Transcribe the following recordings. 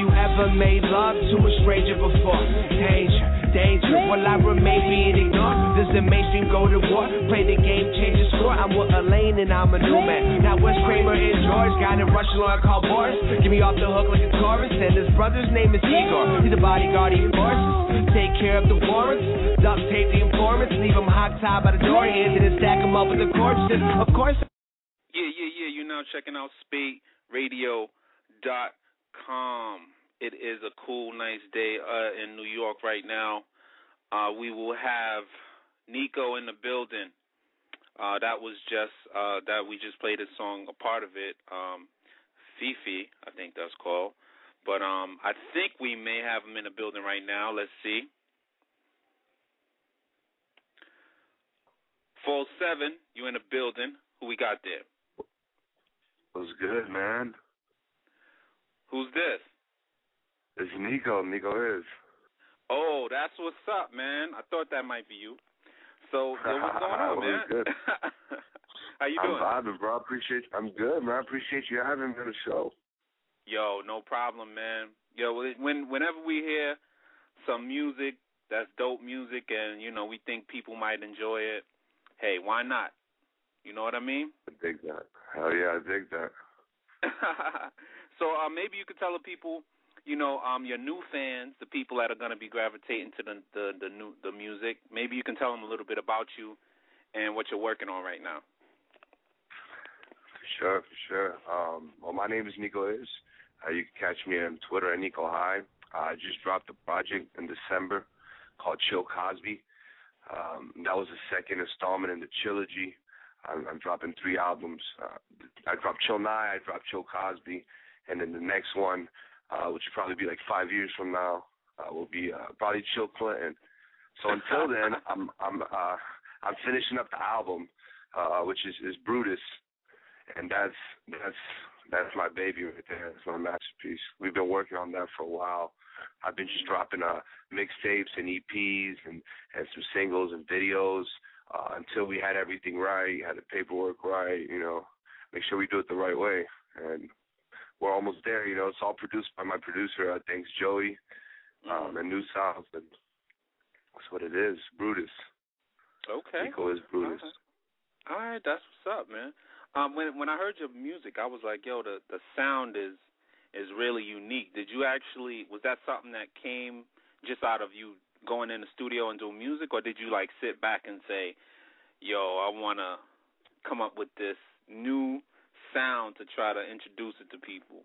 you ever made love to a stranger before? Danger, danger. Will I remain being ignored? Does the mainstream go to war? Play the game, change the score. I'm with Elaine and I'm a new man. Now Wes Kramer and George got it rushing on called Boris. Get me off the hook like a chorus. And his brother's name is Igor. He's a bodyguard, he forces. Take care of the warrants. Duct tape the informants. Leave them hog tied by the door and then stack them up with the corpses. Of course. Yeah, yeah, yeah. You're now checking out SpateRadio.com. It is a cool, nice day uh, in New York right now. Uh, we will have Niko in the building. Uh, that was just uh, that we just played a song, a part of it, um, Fifi, I think that's called. But um, I think we may have him in the building right now. Let's see. Full seven, you in the building? Who we got there? What's good, man? Who's this? It's Niko. Niko is. Oh, that's what's up, man. I thought that might be you. So, yo, what's going on, man? good? How you doing? I'm vibing, bro. I appreciate. I'm good, man. I appreciate you having me on the show. Yo, no problem, man. Yo, when whenever we hear some music that's dope music, and you know we think people might enjoy it, hey, why not? You know what I mean? I dig that. Hell yeah, I dig that. so uh, maybe you could tell the people, you know, um, your new fans, the people that are going to be gravitating to the, the the new the music. Maybe you can tell them a little bit about you and what you're working on right now. For sure, for sure. Um, well, my name is Niko Is. Uh, you can catch me on Twitter at Niko High. Uh, I just dropped a project in December called Chill Cosby. Um, that was the second installment in the trilogy. I'm, I'm dropping three albums. Uh, I dropped Chill Nye, I dropped Chill Cosby, and then the next one, uh, which will probably be like five years from now, uh, will be uh, probably Chill Clinton. So until then, I'm I'm uh, I'm finishing up the album, uh, which is, is Brutus, and that's that's that's my baby right there. It's my masterpiece. We've been working on that for a while. I've been just dropping uh mixtapes and EPs and and some singles and videos uh, until we had everything right, had the paperwork right, you know, make sure we do it the right way. And we're almost there, you know. It's all produced by my producer, uh, thanks Joey, um, and New Sounds, and that's what it is, Brutus. Okay. Niko is Brutus. All right. All right, that's what's up, man. Um, when when I heard your music, I was like, yo, the the sound is is really unique. Did you actually was that something that came just out of you going in the studio and doing music, or did you like sit back and say, yo, I want to come up with this new sound to try to introduce it to people?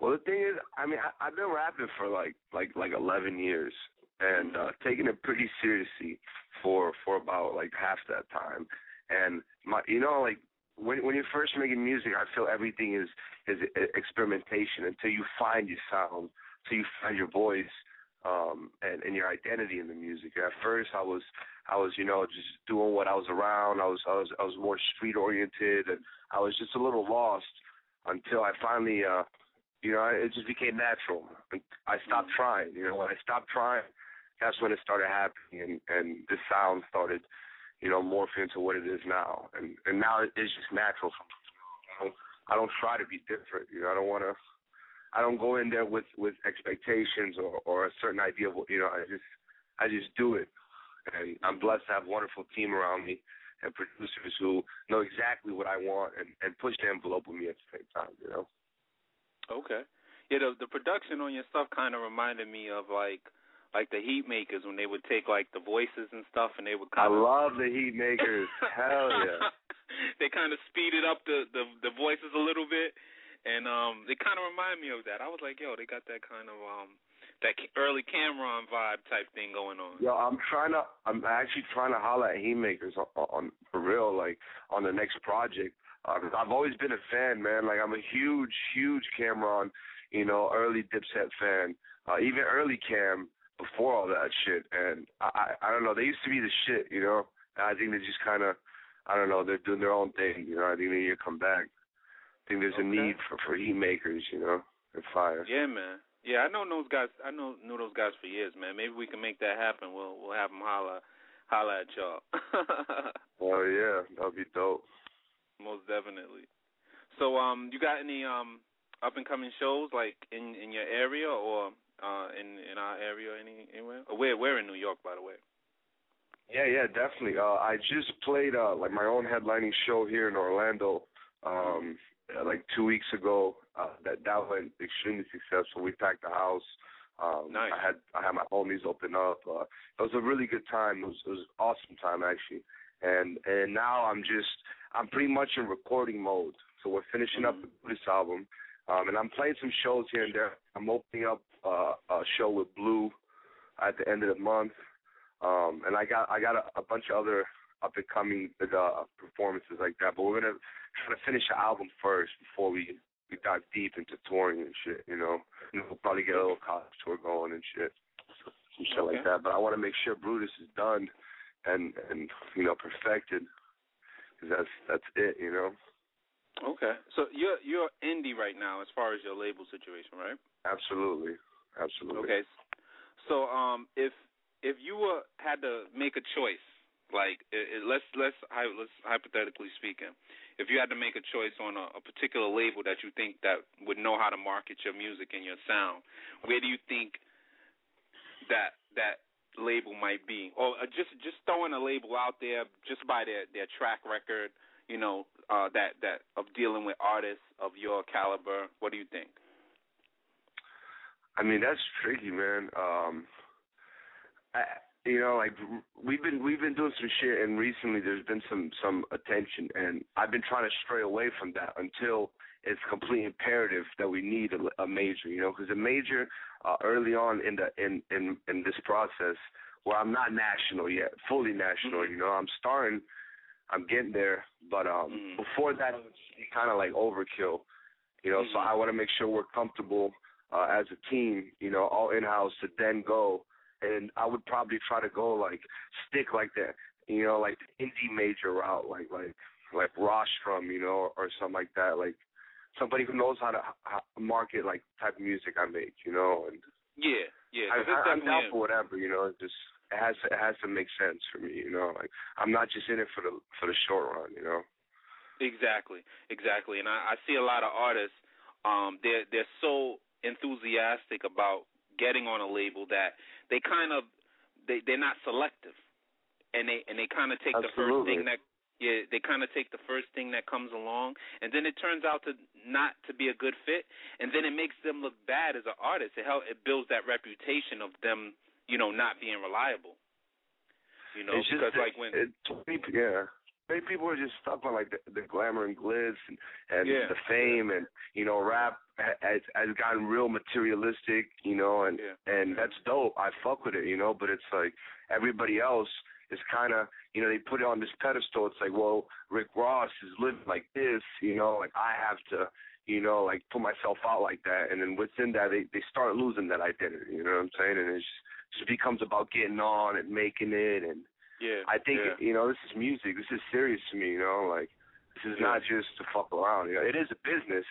Well, the thing is, I mean, I, I've been rapping for like like like 11 years and uh taking it pretty seriously for for about like half that time. And my, you know, like when when you're first making music, I feel everything is is experimentation until you find your sound, until you find your voice, um, and and your identity in the music. At first, I was I was you know just doing what I was around. I was I was I was more street oriented, and I was just a little lost until I finally, uh, you know, it just became natural. I stopped trying. You know, when I stopped trying, that's when it started happening, and and the sound started you know, morphing into what it is now. And and now it's just natural. I don't, I don't try to be different. You know, I don't want to. I don't go in there with with expectations or or a certain idea of what you know. I just I just do it, and I'm blessed to have a wonderful team around me and producers who know exactly what I want and and push the envelope with me at the same time. You know. Okay. Yeah, the the production on your stuff kind of reminded me of like like the Heatmakerz when they would take like the voices and stuff and they would I kind of love the Heatmakerz. Hell yeah. they kind of speeded up the, the the voices a little bit, and um they kind of remind me of that. I was like, yo, they got that kind of um that early Cam'ron vibe type thing going on. Yo, I'm trying to. I'm actually trying to holler at Heatmakerz on, on for real, like on the next project. Uh, I've always been a fan, man. Like I'm a huge, huge Cam'ron, you know, early Dipset fan. uh, even early Cam before all that shit. And I, I I don't know, they used to be the shit, you know. And I think they just kind of, I don't know, they're doing their own thing, you know. I think they need to come back. I think there's Okay. a need for for heat makers, you know, and fire. Yeah, man. Yeah, I know those guys. I know knew those guys for years, man. Maybe we can make that happen. We'll we'll have them holla holla at y'all. Oh yeah, that'd be dope. Most definitely. So, um, you got any um up and coming shows like in in your area or uh in in our area any anywhere? Oh, we're we're in New York, by the way. Yeah, yeah, definitely. Uh, I just played uh, like my own headlining show here in Orlando, um, like two weeks ago. Uh, that that went extremely successful. We packed the house. Um, Nice. I had I had my homies open up. Uh, it was a really good time. It was it was an awesome time actually. And and now I'm just I'm pretty much in recording mode. So we're finishing up Mhm. this album, um, and I'm playing some shows here and there. I'm opening up uh, a show with Blue at the end of the month. Um, and I got I got a, a bunch of other up and coming uh, performances like that. But we're gonna try to finish the album first before we we dive deep into touring and shit. You know, and we'll probably get a little college tour going and shit, some shit Okay. like that. But I want to make sure Brutus is done and and you know perfected because that's that's it. You know, Okay. So you're you're indie right now as far as your label situation, right? absolutely, absolutely. Okay. So um if if you were had to make a choice, like it, it, let's let's let's hypothetically speaking, if you had to make a choice on a, a particular label that you think that would know how to market your music and your sound, where do you think that that label might be? Or uh, just just throwing a label out there just by their their track record, you know, uh that that of dealing with artists of your caliber. What do you think? I mean, that's tricky, man. Um, I, you know, like we've been we've been doing some shit, and recently there's been some some attention, and I've been trying to stray away from that until it's completely imperative that we need a, a major, you know, because a major uh, early on in the in in in this process where I'm not national yet, fully national, Mhm. you know, I'm starting, I'm getting there, but um Mhm. before that it's kind of like overkill, you know. So Mhm. I want to make sure we're comfortable uh, as a team, you know, all in house to then go. And I would probably try to go like stick like that, you know, like indie major route, like like like Rostrum, you know, or something like that, like somebody who knows how to how, market like type of music I make, you know. And Yeah, yeah. I, I, I'm down for whatever, you know. It just it has to, it has to make sense for me, you know. Like I'm not just in it for the for the short run, you know. Exactly, exactly. And I, I see a lot of artists, um, they're they're so enthusiastic about getting on a label that they kind of they they're not selective, and they and they kind of take the first thing that yeah they kind of take the first thing that comes along, and then it turns out to not to be a good fit, and then it makes them look bad as an artist. It help it builds that reputation of them, you know, not being reliable. You know, it's because that like when it, yeah, many people are just stuck on like the, the glamour and glitz and, and Yeah. the fame and you know rap has has gotten real materialistic, you know, and Yeah. and that's dope. I fuck with it, you know, but it's like everybody else is kind of you know they put it on this pedestal. It's like well Rick Ross is living like this, you know, like I have to. You know, like put myself out like that, and then within that, they they start losing that identity. You know what I'm saying? And it just, just becomes about getting on and making it, and yeah, I think yeah. you know this is music. This is serious to me. You know, like this is not just to fuck around. You know, it is a business,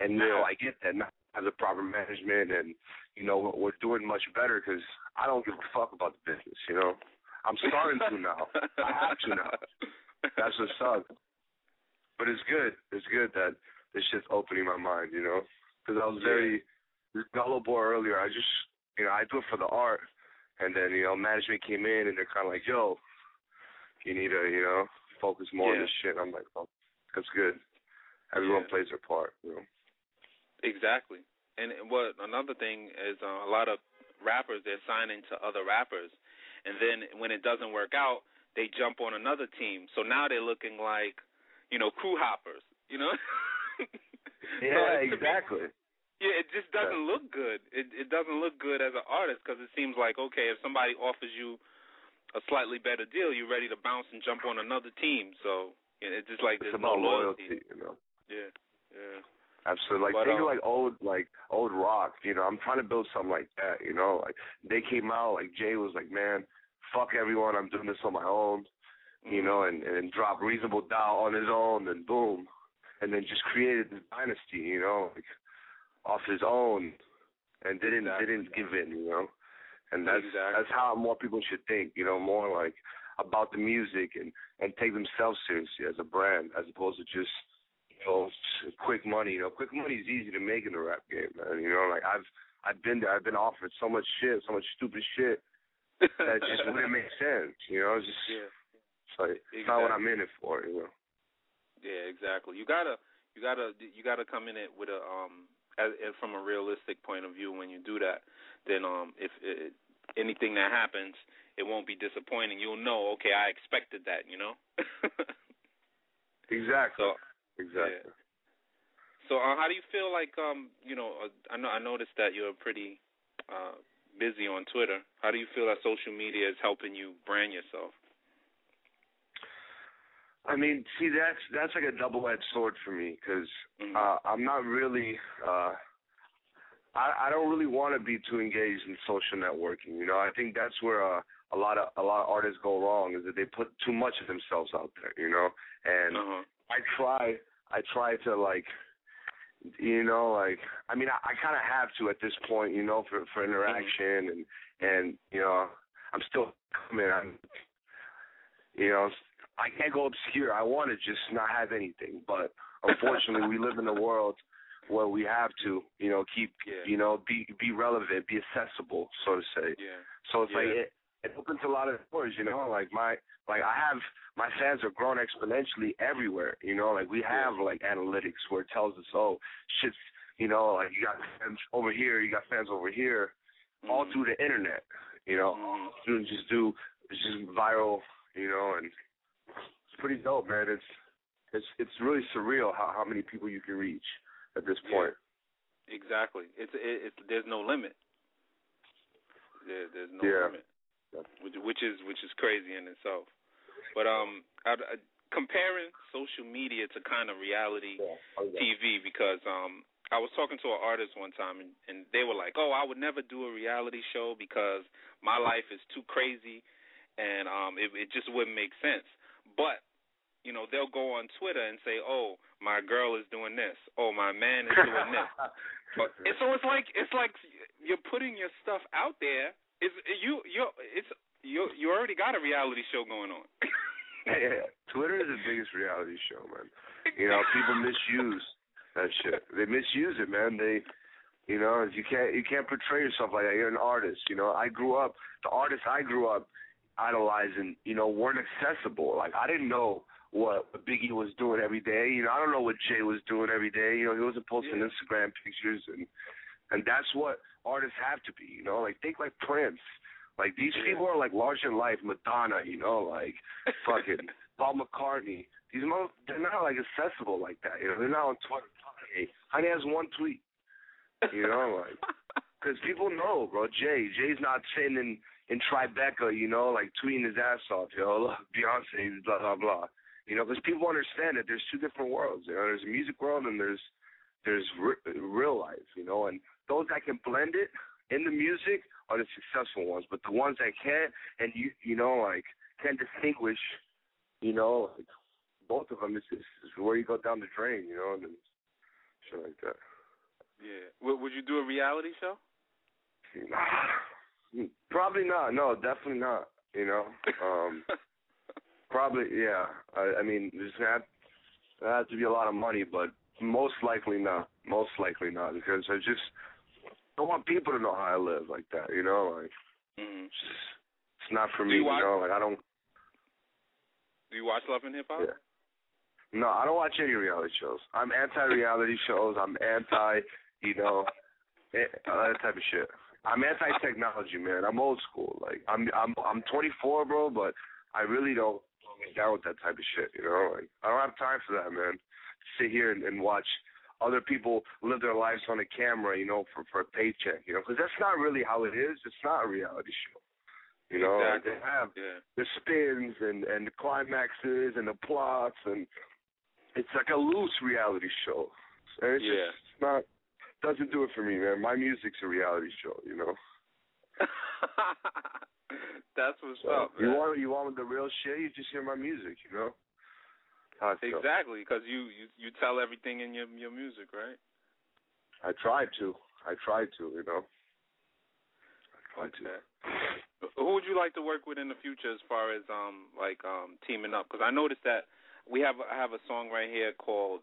and now Yeah. I get that. Now I have the proper management, and you know we're doing much better because I don't give a fuck about the business. You know, I'm starting to now. I have to now. That's what's up. But it's good. It's good that this shit's opening my mind. You know, because I was Yeah. very gullible earlier. I just you know I do it for the art. And then, you know, management came in and they're kind of like, yo, you need to, you know, focus more on this shit. And I'm like, oh, that's good. Everyone Yeah. plays their part, you know. Exactly. And what another thing is uh, a lot of rappers they're signing to other rappers, and then when it doesn't work out, they jump on another team. So now they're looking like, you know, crew hoppers. You know. So Yeah, to me- exactly. Yeah, it just doesn't look good. It it doesn't look good as an artist because it seems like okay, if somebody offers you a slightly better deal, you're ready to bounce and jump on another team. So yeah, it's just like It's there's about no loyalty. loyalty, you know. Yeah, yeah. Absolutely. Like But, think um, like old like old rock, you know, I'm trying to build something like that, you know, like they came out like Jay was like, Man, fuck everyone, I'm doing this on my own you know, and and drop reasonable doubt on his own and boom. And then just created this dynasty, you know, like off his own and didn't Exactly. didn't give in, you know. And that's Exactly. that's how more people should think, you know, more like about the music and and take themselves seriously as a brand as opposed to just you know quick money. You know, quick money is easy to make in the rap game, man. You know, like I've I've been there. I've been offered so much shit, so much stupid shit that just wouldn't make sense. You know, it's just yeah. it's like it's not what I'm in it for. You know. Yeah, exactly. You gotta, you gotta, you gotta come in it with a um, as, as from a realistic point of view. When you do that, then um, if it, anything that happens, it won't be disappointing. You'll know, okay, I expected that. You know. Exactly. so, exactly. so uh, how do you feel like um, you know, uh, I know I noticed that you're pretty uh busy on Twitter. How do you feel that social media is helping you brand yourself? I mean, see, that's that's like a double-edged sword for me because Mhm. uh, I'm not really. uh I, I don't really want to be too engaged in social networking. You know, I think that's where uh, a lot of a lot of artists go wrong is that they put too much of themselves out there. You know, and Uh-huh. I try I try to like you know like I mean I, I kind of have to at this point you know for for interaction and and you know I'm still coming I'm you know I can't go obscure I want to just not have anything but unfortunately we live in a world where we have to you know keep Yeah. you know be be relevant be accessible so to say Yeah. so it's like it, it opens a lot of doors, you know. Like my like I have my fans are growing exponentially everywhere, you know. Like we have like analytics where it tells us, oh, shit's you know, like you got fans over here, you got fans over here, all Mhm. through the internet, you know. Mhm. Through just do it's just viral, you know, and pretty dope, man. It's it's it's really surreal how how many people you can reach at this Yeah. point. Exactly. It's it, it's there's no limit. There, there's no Yeah. limit, which, which is which is crazy in itself. But um, I, I, comparing social media to kind of reality TV because um, I was talking to an artist one time and, and they were like, "Oh, I would never do a reality show because my life is too crazy, and um, it, it just wouldn't make sense." But you know, they'll go on Twitter and say, "Oh, my girl is doing this. Oh, my man is doing this." And so it's like it's like you're putting your stuff out there. It's you you it's you you already got a reality show going on. yeah, Twitter is the biggest reality show, man. You know, people misuse that shit. They misuse it, man. They, you know, you can't you can't portray yourself like that. You're an artist. You know, I grew up. The artists I grew up idolizing, you know, weren't accessible. Like I didn't know what Biggie was doing every day. You know, I don't know what Jay was doing every day. You know, he wasn't posting Yeah. Instagram pictures, and and that's what artists have to be. You know, like think like Prince. Like these Yeah. people are like larger than life. Madonna, you know, like fucking Paul McCartney. These mother, they're not like accessible like that. You know, they're not on Twitter. Kanye, Kanye has one tweet. You know, like because people know, bro. Jay, Jay's not sitting in in Tribeca, you know, like tweeting his ass off, yo. Beyonce, blah blah blah. You know, because people understand that there's two different worlds. You know, there's a music world and there's there's re- real life. You know, and those that can blend it in the music are the successful ones. But the ones that can't, and you you know, like can't distinguish, you know, like both of them is is where you go down the drain. You know, and shit like that. yeah. Would, would you do a reality show? Probably not. No, definitely not. You know, um, probably yeah. I, I mean, there's had there has to be a lot of money, but most likely not. Most likely not because I just don't want people to know how I live like that. You know, like mm it's, just, it's not for Do me. you You know, like I don't. Do you watch Love and Hip Hop? Yeah. No, I don't watch any reality shows. I'm anti-reality shows. I'm anti, you know, eh, that type of shit. I'm anti-technology, man. I'm old school. Like I'm, I'm, I'm 24, bro, but I really don't get down with that type of shit. You know, like I don't have time for that, man. Sit here and, and watch other people live their lives on a camera, you know, for for a paycheck, you know, because that's not really how it is. It's not a reality show. You know, Exactly. they have Yeah. the spins and and the climaxes and the plots and it's like a loose reality show. And it's Yeah. just it's not doesn't do it for me, man. My music's a reality show, you know. That's what's So up, you man. want you want the real shit, you just hear my music, you know. Exactly, because you, you you tell everything in your your music, right? I tried to. I tried to, you know. I tried to. Okay. Who would you like to work with in the future, as far as um like um teaming up? Because I noticed that we have I have a song right here called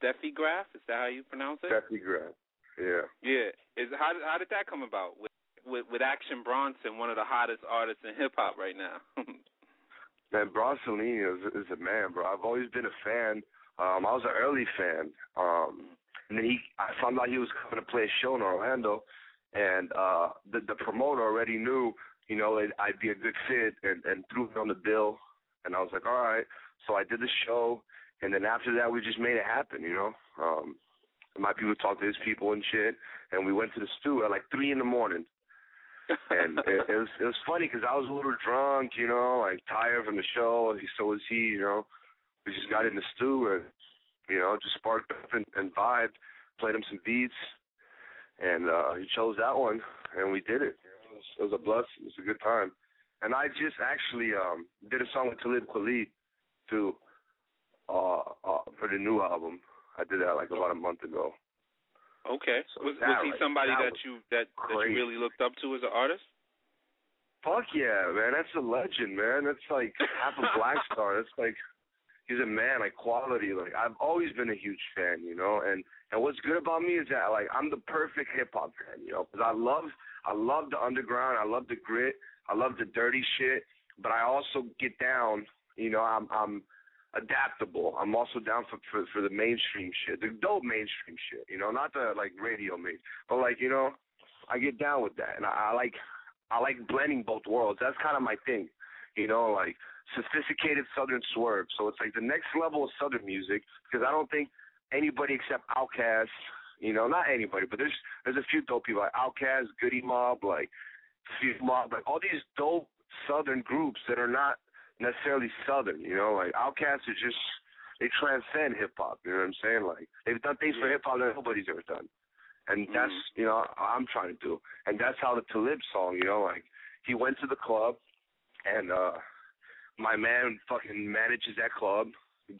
Steffi Graf. Is that how you pronounce it? Steffi Graf. Yeah. Yeah. Is how did how did that come about with with, Action Bronson, one of the hottest artists in hip hop right now? Man, Bronsolini is, is a man, bro. I've always been a fan. Um, I was an early fan. Um, and then he, I found out he was coming to play a show in Orlando, and uh, the the promoter already knew, you know, it, I'd be a good fit, and and threw me on the bill. And I was like, all right. So I did the show, and then after that, we just made it happen, you know. Um, my people talked to his people and shit, and we went to the stew at like three in the morning and it, it was it was funny because I was a little drunk, you know, like tired from the show. So was he, you know. We just got in the stew and you know just sparked up and, and vibed, played him some beats, and uh he chose that one, and we did it. It was, it was a blessing. It was a good time. And I just actually um did a song with Talib Kweli too, uh, uh for the new album. I did that like about a month ago. Okay. So was was he like, somebody that that, you that, that you really looked up to as an artist? Fuck yeah, man. That's a legend, man. That's like half a black star. That's like he's a man, like quality. Like I've always been a huge fan, you know. And and what's good about me is that like I'm the perfect hip hop fan, you know, because I love I love the underground. I love the grit. I love the dirty shit. But I also get down. You know, I'm I'm adaptable. I'm also down for for, for the mainstream shit, the dope mainstream shit. You know, not the like radio main, but like you know, I get down with that, and I, I like I like blending both worlds. That's kind of my thing, you know, like sophisticated Southern swerve. So it's like the next level of Southern music because I don't think anybody except Outkast, you know, not anybody, but there's there's a few dope people like Outkast, Goodie Mob, like Few Mob, like all these dope Southern groups that are not necessarily Southern, you know, like Outkast is just they transcend hip hop. You know what I'm saying? Like they've done things for hip hop that nobody's ever done and that's you know I'm trying to do, and that's how the Talib song, you know, like he went to the club, and uh my man fucking manages that club.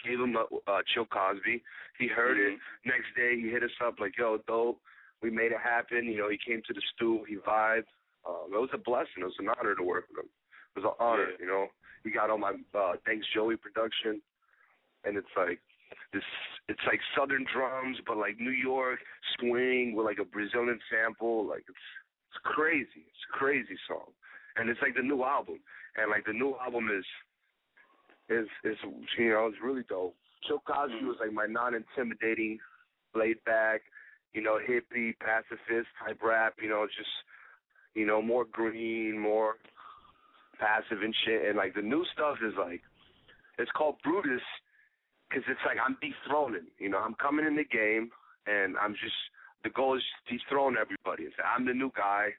Gave him a uh, Chill Cosby. He heard it. Next day he hit us up like, "Yo, dope, we made it happen." You know, he came to the stew, he vibed. Um, it was a blessing. It was an honor to work with him. It was an honor, Yeah. you know. We got on my uh, Thanks Joey production, and it's like this it's like southern drums but like New York swing with like a Brazilian sample. Like it's it's crazy. It's a crazy song. And it's like the new album. And like the new album is is is you know it's really dope. Chill Cosby was like my non-intimidating laid back you know hippie pacifist type rap. You know just you know more green more passive and shit and like the new stuff is like it's called Brutus because it's like I'm dethroning. You know, I'm coming in the game, and I'm just the goal is dethrone everybody. It's I'm the new guy.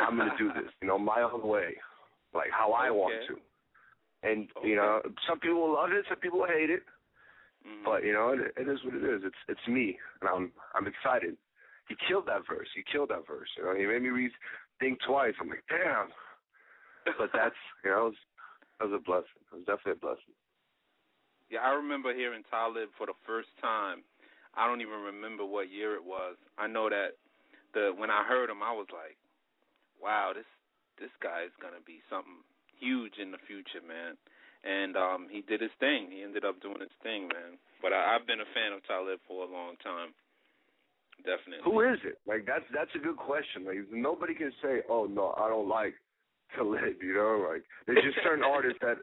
I'm gonna do this. You know, my own way, like how I want to. And you know, some people will love it, some people will hate it. Mhm. But you know, it, it is what it is. It's it's me, and I'm I'm excited. He killed that verse. He killed that verse. You know, he made me read think twice. I'm like, damn. But that's you know, it was, that was a blessing. It was definitely a blessing. Yeah, I remember hearing Talib for the first time. I don't even remember what year it was. I know that the when I heard him, I was like, "Wow, this this guy is gonna be something huge in the future, man." And um he did his thing. He ended up doing his thing, man. But I, I've been a fan of Talib for a long time. Definitely. Who is it? Like that's that's a good question. Like nobody can say, "Oh no, I don't like Talib." You know, like there's just certain artists that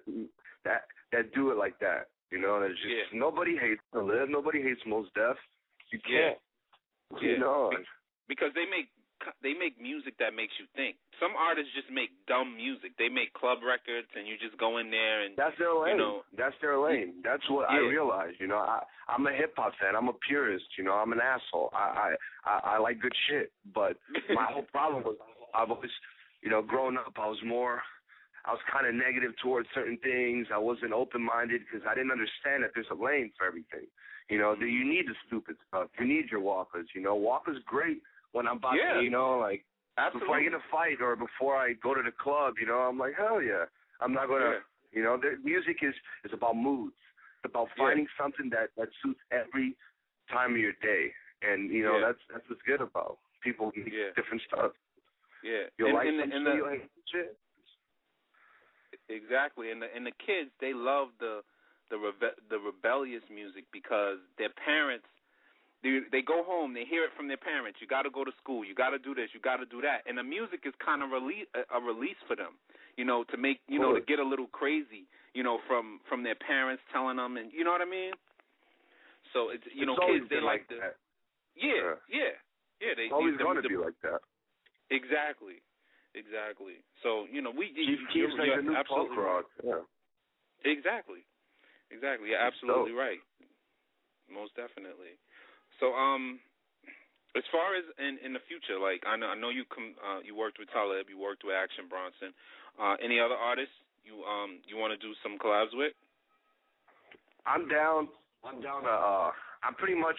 that that do it like that. You know, there's just Yeah. nobody hates Talib. Nobody hates Mos Def. You Yeah. can't. You Yeah. know, because they make they make music that makes you think. Some artists just make dumb music. They make club records, and you just go in there and that's their lane. know- that's their lane. That's what I Yeah. realized. You know, I I'm a hip hop fan. I'm a purist. You know, I'm an asshole. I I I, I like good shit, but my whole problem was I've always, you know, growing up, I was more, I was kind of negative towards certain things. I wasn't open minded because I didn't understand that there's a lane for everything. You know, that you need the stupid stuff. You need your walkers. You know, walkers great when I'm about Yeah. to, you know, like Absolutely. before I get in a fight or before I go to the club. You know, I'm like hell yeah. I'm not gonna. Yeah. You know, the music is is about moods. It's about Yeah. finding something that that suits every time of your day. And you know, Yeah. that's that's what's good about people Yeah. different stuff. Yeah. You'll and, like and, the, and shit, the, you'll hate some shit. Exactly, and the and the kids they love the the rebe- the rebellious music because their parents they they go home they hear it from their parents. You got to go to school. You got to do this. You got to do that. And the music is kind of release a, a release for them. You know, to make you know to get a little crazy. You know, from from their parents telling them, and you know what I mean. So it's you it's know kids they like like the that. yeah yeah yeah they It's always going to the, be like that. Exactly exactly. So you know we Keef's you're, like the new absolutely rock. Yeah. Exactly. Exactly. You're absolutely right. Most definitely. So um as far as in in the future, like I know I know you come uh you worked with Talib, you worked with Action Bronson. Uh any other artists you um you want to do some collabs with? I'm down. I'm down to. uh I'm pretty much.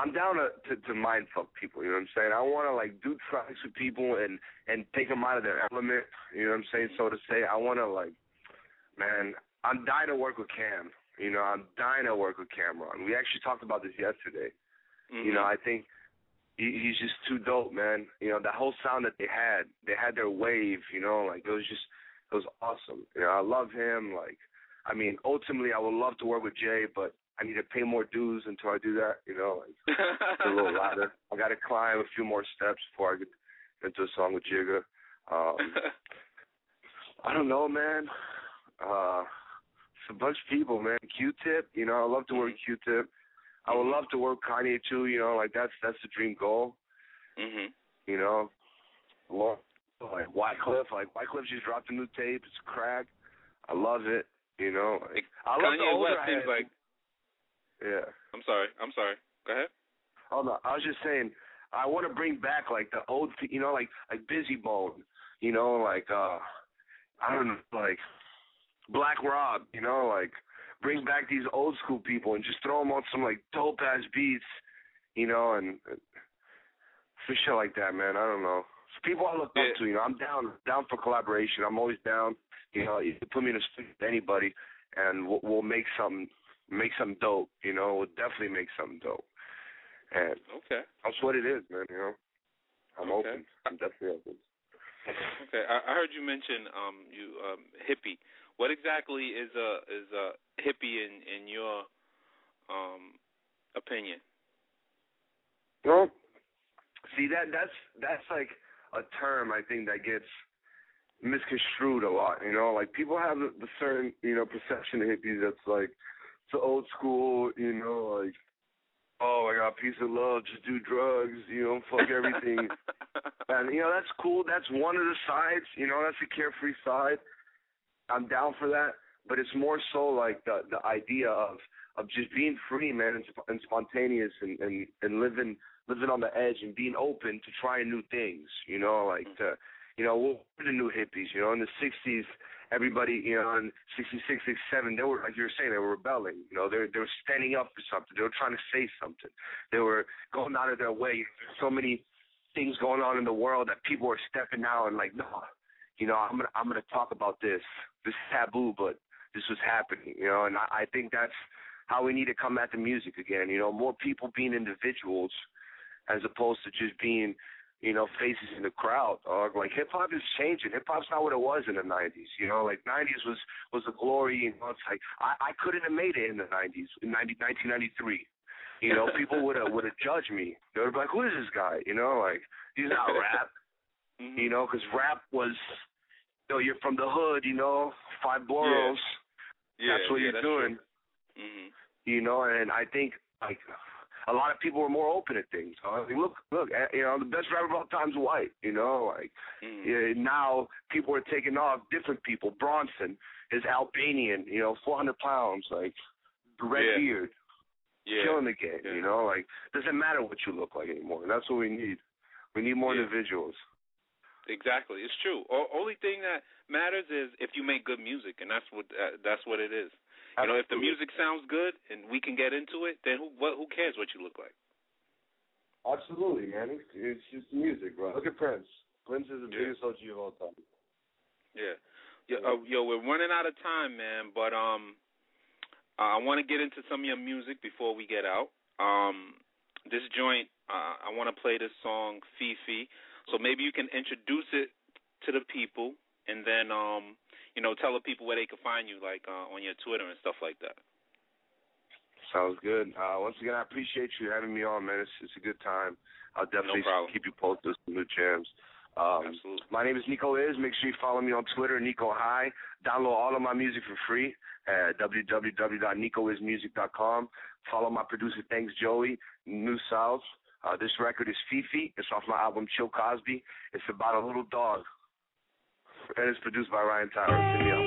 I'm down to, to to mind fuck people. You know what I'm saying? I want to like do tracks with people and and take them out of their element. You know what I'm saying? So to say, I want to like, man, I'm dying to work with Cam. You know, I'm dying to work with Cam'ron. We actually talked about this yesterday. Mm-hmm. You know, I think he, he's just too dope, man. You know, the whole sound that they had, they had their wave. You know, like it was just, it was awesome. You know, I love him. Like, I mean, ultimately, I would love to work with Jay, but I need to pay more dues until I do that. You know, like a little ladder. I got to climb a few more steps before I get into a song with Jigga. Um, I don't know, man. Uh, it's a bunch of people, man. Q-Tip, you know, I love to work with Q-Tip. I would love to work Kanye too. You know, like that's that's the dream goal. mhm. You know, Lord, like Wyclef, like Wyclef just dropped a new tape. It's crack. I love it. You know, like, I love the Kanye older West seems like yeah. I'm sorry. I'm sorry. Go ahead. Oh no, I was just saying, I want to bring back like the old, you know, like like Bizzy Bone, you know, like uh, I don't know, like Black Rob, you know, like bring back these old school people and just throw them on some like dope ass beats, you know, and uh, for shit like that, man. I don't know. It's people I look Yeah. up to, you know. I'm down down for collaboration. I'm always down. You know, you can put me in a studio with anybody, and we'll, we'll make something make something dope. You know, we'll definitely make something dope. And Okay. that's what it is, man. You know, I'm Okay. open. I'm definitely open. Okay. I, I heard you mention um you um hippie. What exactly is a is a hippie in in your um opinion? Well, see that that's that's like a term I think that gets misconstrued a lot. You know, like people have the, the certain you know perception of hippies that's like it's old school. You know, like oh I got a piece of love, just do drugs. You know, fuck everything. And you know that's cool. That's one of the sides. You know, that's the carefree side. I'm down for that. But it's more so like the the idea of of just being free, man, and, sp- and spontaneous, and, and and living living on the edge and being open to trying new things. You know, like mm. the, you know, we're the new hippies. You know, in the '60s, everybody, you know, in '66, '67, they were like you were saying, they were rebelling. You know, they they were standing up for something. They were trying to say something. They were going out of their way. There's so many things going on in the world that people are stepping out and like, no, you know, I'm gonna I'm gonna talk about this. This is taboo, but this was happening, you know, and I, I think that's how we need to come at the music again. You know, more people being individuals as opposed to just being, you know, faces in the crowd. Or like hip hop is changing. Hip hop's not what it was in the '90s. You know, like '90s was was the glory. You know, it's like I I couldn't have made it in the '90s in 90, 1993. You know, people would have would have judged me. They would be like, "Who is this guy?" You know, like he's not rap. Mhm. You know, because rap was, you know, you're from the hood. You know, five boroughs. yeah, that's what yeah, you're that's doing. Mhm. You know, and I think like a lot of people are more open to things. I mean, look, look, eh, you know, the best rapper of all time's white. You know, like yeah, now people are taking off. Different people. Bronson is Albanian. You know, 400 pounds, like red Yeah. beard, Yeah. killing the game. Yeah. You know, like doesn't matter what you look like anymore. That's what we need. We need more individuals. exactly. It's true. O- only thing that matters is if you make good music, and that's what uh, that's what it is. You know, if the music sounds good and we can get into it, then who what who cares what you look like? Absolutely, man. It's, it's just music, bro. Look at Prince. Prince is the Yeah. biggest OG of all time. Yeah. Yo, uh, yo, we're running out of time, man. But um, I want to get into some of your music before we get out. Um, this joint, uh, I want to play this song Fifi. So maybe you can introduce it to the people, and then um, you know, tell the people where they can find you, like uh, on your Twitter and stuff like that. Sounds good. Uh, once again, I appreciate you having me on, man. It's, it's a good time. I'll definitely problem. keep you posted with some new jams. Um, Absolutely. my name is Niko Is. Make sure you follow me on Twitter, Niko High. Download all of my music for free at www.nikoismusic.com. Follow my producer, Thanks Joey, New South. Uh, this record is Fifi. It's off my album Chill Cosby. It's about a little dog. And it's produced by Ryan me up.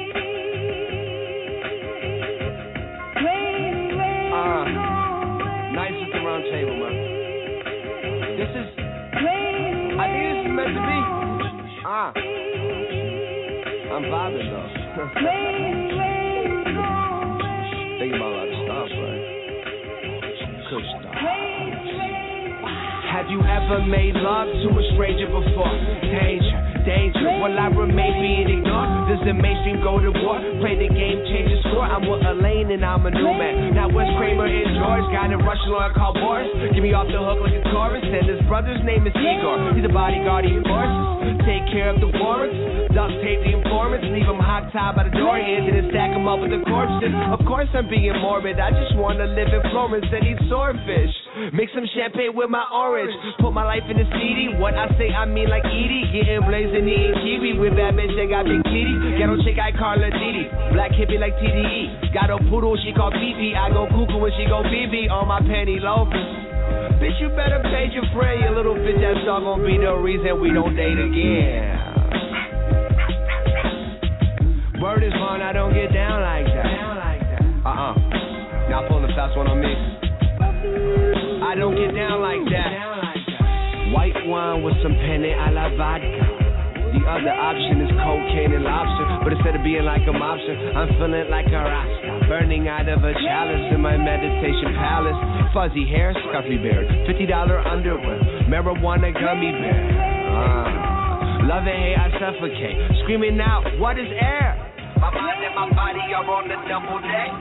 Uh, nice at table, man. This is, I think this is meant to be. Ah, I'm vibing though. Thinking about a lot of stuff, right? Good stuff. Have you ever made love to a stranger before? Danger, danger. Will I remain being ignored? Does the mainstream go to war? Play the game, change the score. I'm with Elaine and I'm a new man. Now Wes Kramer and George got a Russian lawyer called Boris. Get me off the hook like a chorus. And his brother's name is Igor. He's a bodyguard he forces. Take care of the warrants. Duct tape the informants. Leave them hot tied by the door and then stack them up with the corpses. Of course I'm being morbid. I just want to live in Florence and eat swordfish. Mix some champagne with my orange. Put my life in the CD. What I say, I mean like Edie. Getting blazing, eating kiwi with bad bitch that got big titties. Ghetto chick, I her Didi. Black hippie like TDE. Got a poodle, she call PP. I go cuckoo when she go BB on my penny loafers. Bitch, you better pay your friend. Your little bitch ass dog gon' be the reason we don't date again. Word is born, I don't get down like that. Uh uh Now pull the fast one on me. I don't get down like that. White wine with some penne a la vodka. The other option is cocaine and lobster, but instead of being like a mobster, I'm feeling like a rasta, burning out of a chalice in my meditation palace. Fuzzy hair, scuffy beard, fifty dollar underwear, marijuana gummy bear. Uh, love and hate, I suffocate, screaming out, what is air? My mind and my body are on the double deck.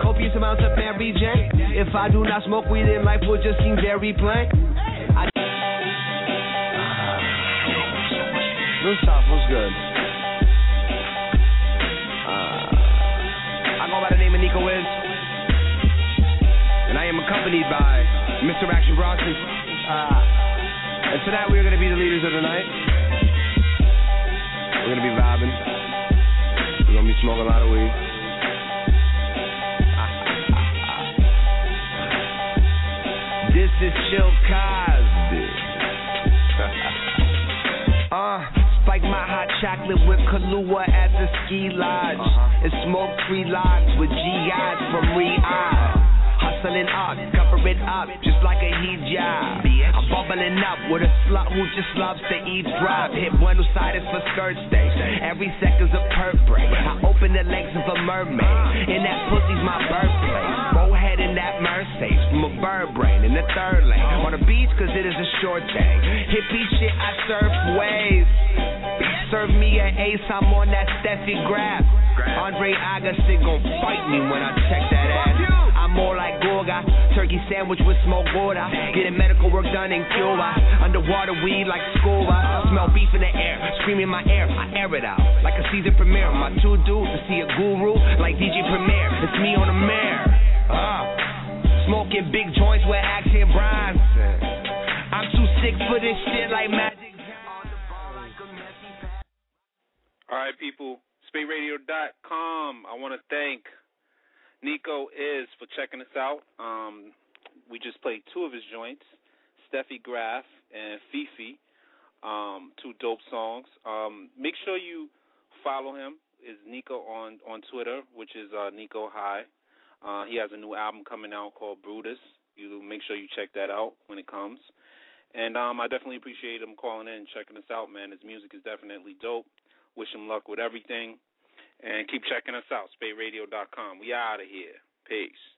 Copious amounts of Mary J. If I do not smoke weed, then life will just seem very plain. South was good. Uh, I go by the name of Niko Wiz. And I am accompanied by Mr. Action Bronson. Uh, and tonight we are going to be the leaders of the night. We're going to be vibing. We're going to be smoking a lot of weed. this is Chill spike my hot chocolate with Kahlua at the ski lodge. Uh-huh. And smoke three logs with GIs from Riyadh. Hustling up, cover it up, just like a hijab. I'm bubbling up with a slut who just loves to eat drop. Hit Buenos Aires for skirt steak. Every second's a perk break. I open the legs of a mermaid. Uh. And that pussy's my birthplace. Bowhead in that Mercedes from a bird brain in the third lane. Uh. On the beach, cause it is a short thing. Hippie shit, I surf waves. Serve me an ace, I'm on that Steffi Graf. Andre Agassi gon' fight me when I check that ass. I'm more like Gorga, turkey sandwich with smoked water. Getting medical work done in Cuba. Underwater weed like scuba. Smell beef in the air, screaming my air. I air it out like a season premiere. My two dudes to see a guru like DJ Premier. It's me on the mare. Uh, smoking big joints with Action Bronson. I'm too sick for this shit like Magic. All right, people. SpateRadio.com. I want to thank Niko Is for checking us out. Um, we just played two of his joints, Steffi Graf and Fifi. Um, two dope songs. Um, make sure you follow him. Is Niko on on Twitter, which is uh, Niko High. Uh, he has a new album coming out called Brutus. You make sure you check that out when it comes. And um, I definitely appreciate him calling in, and checking us out, man. His music is definitely dope. Wish him luck with everything. And keep checking us out, spateradio.com. We out of here. Peace.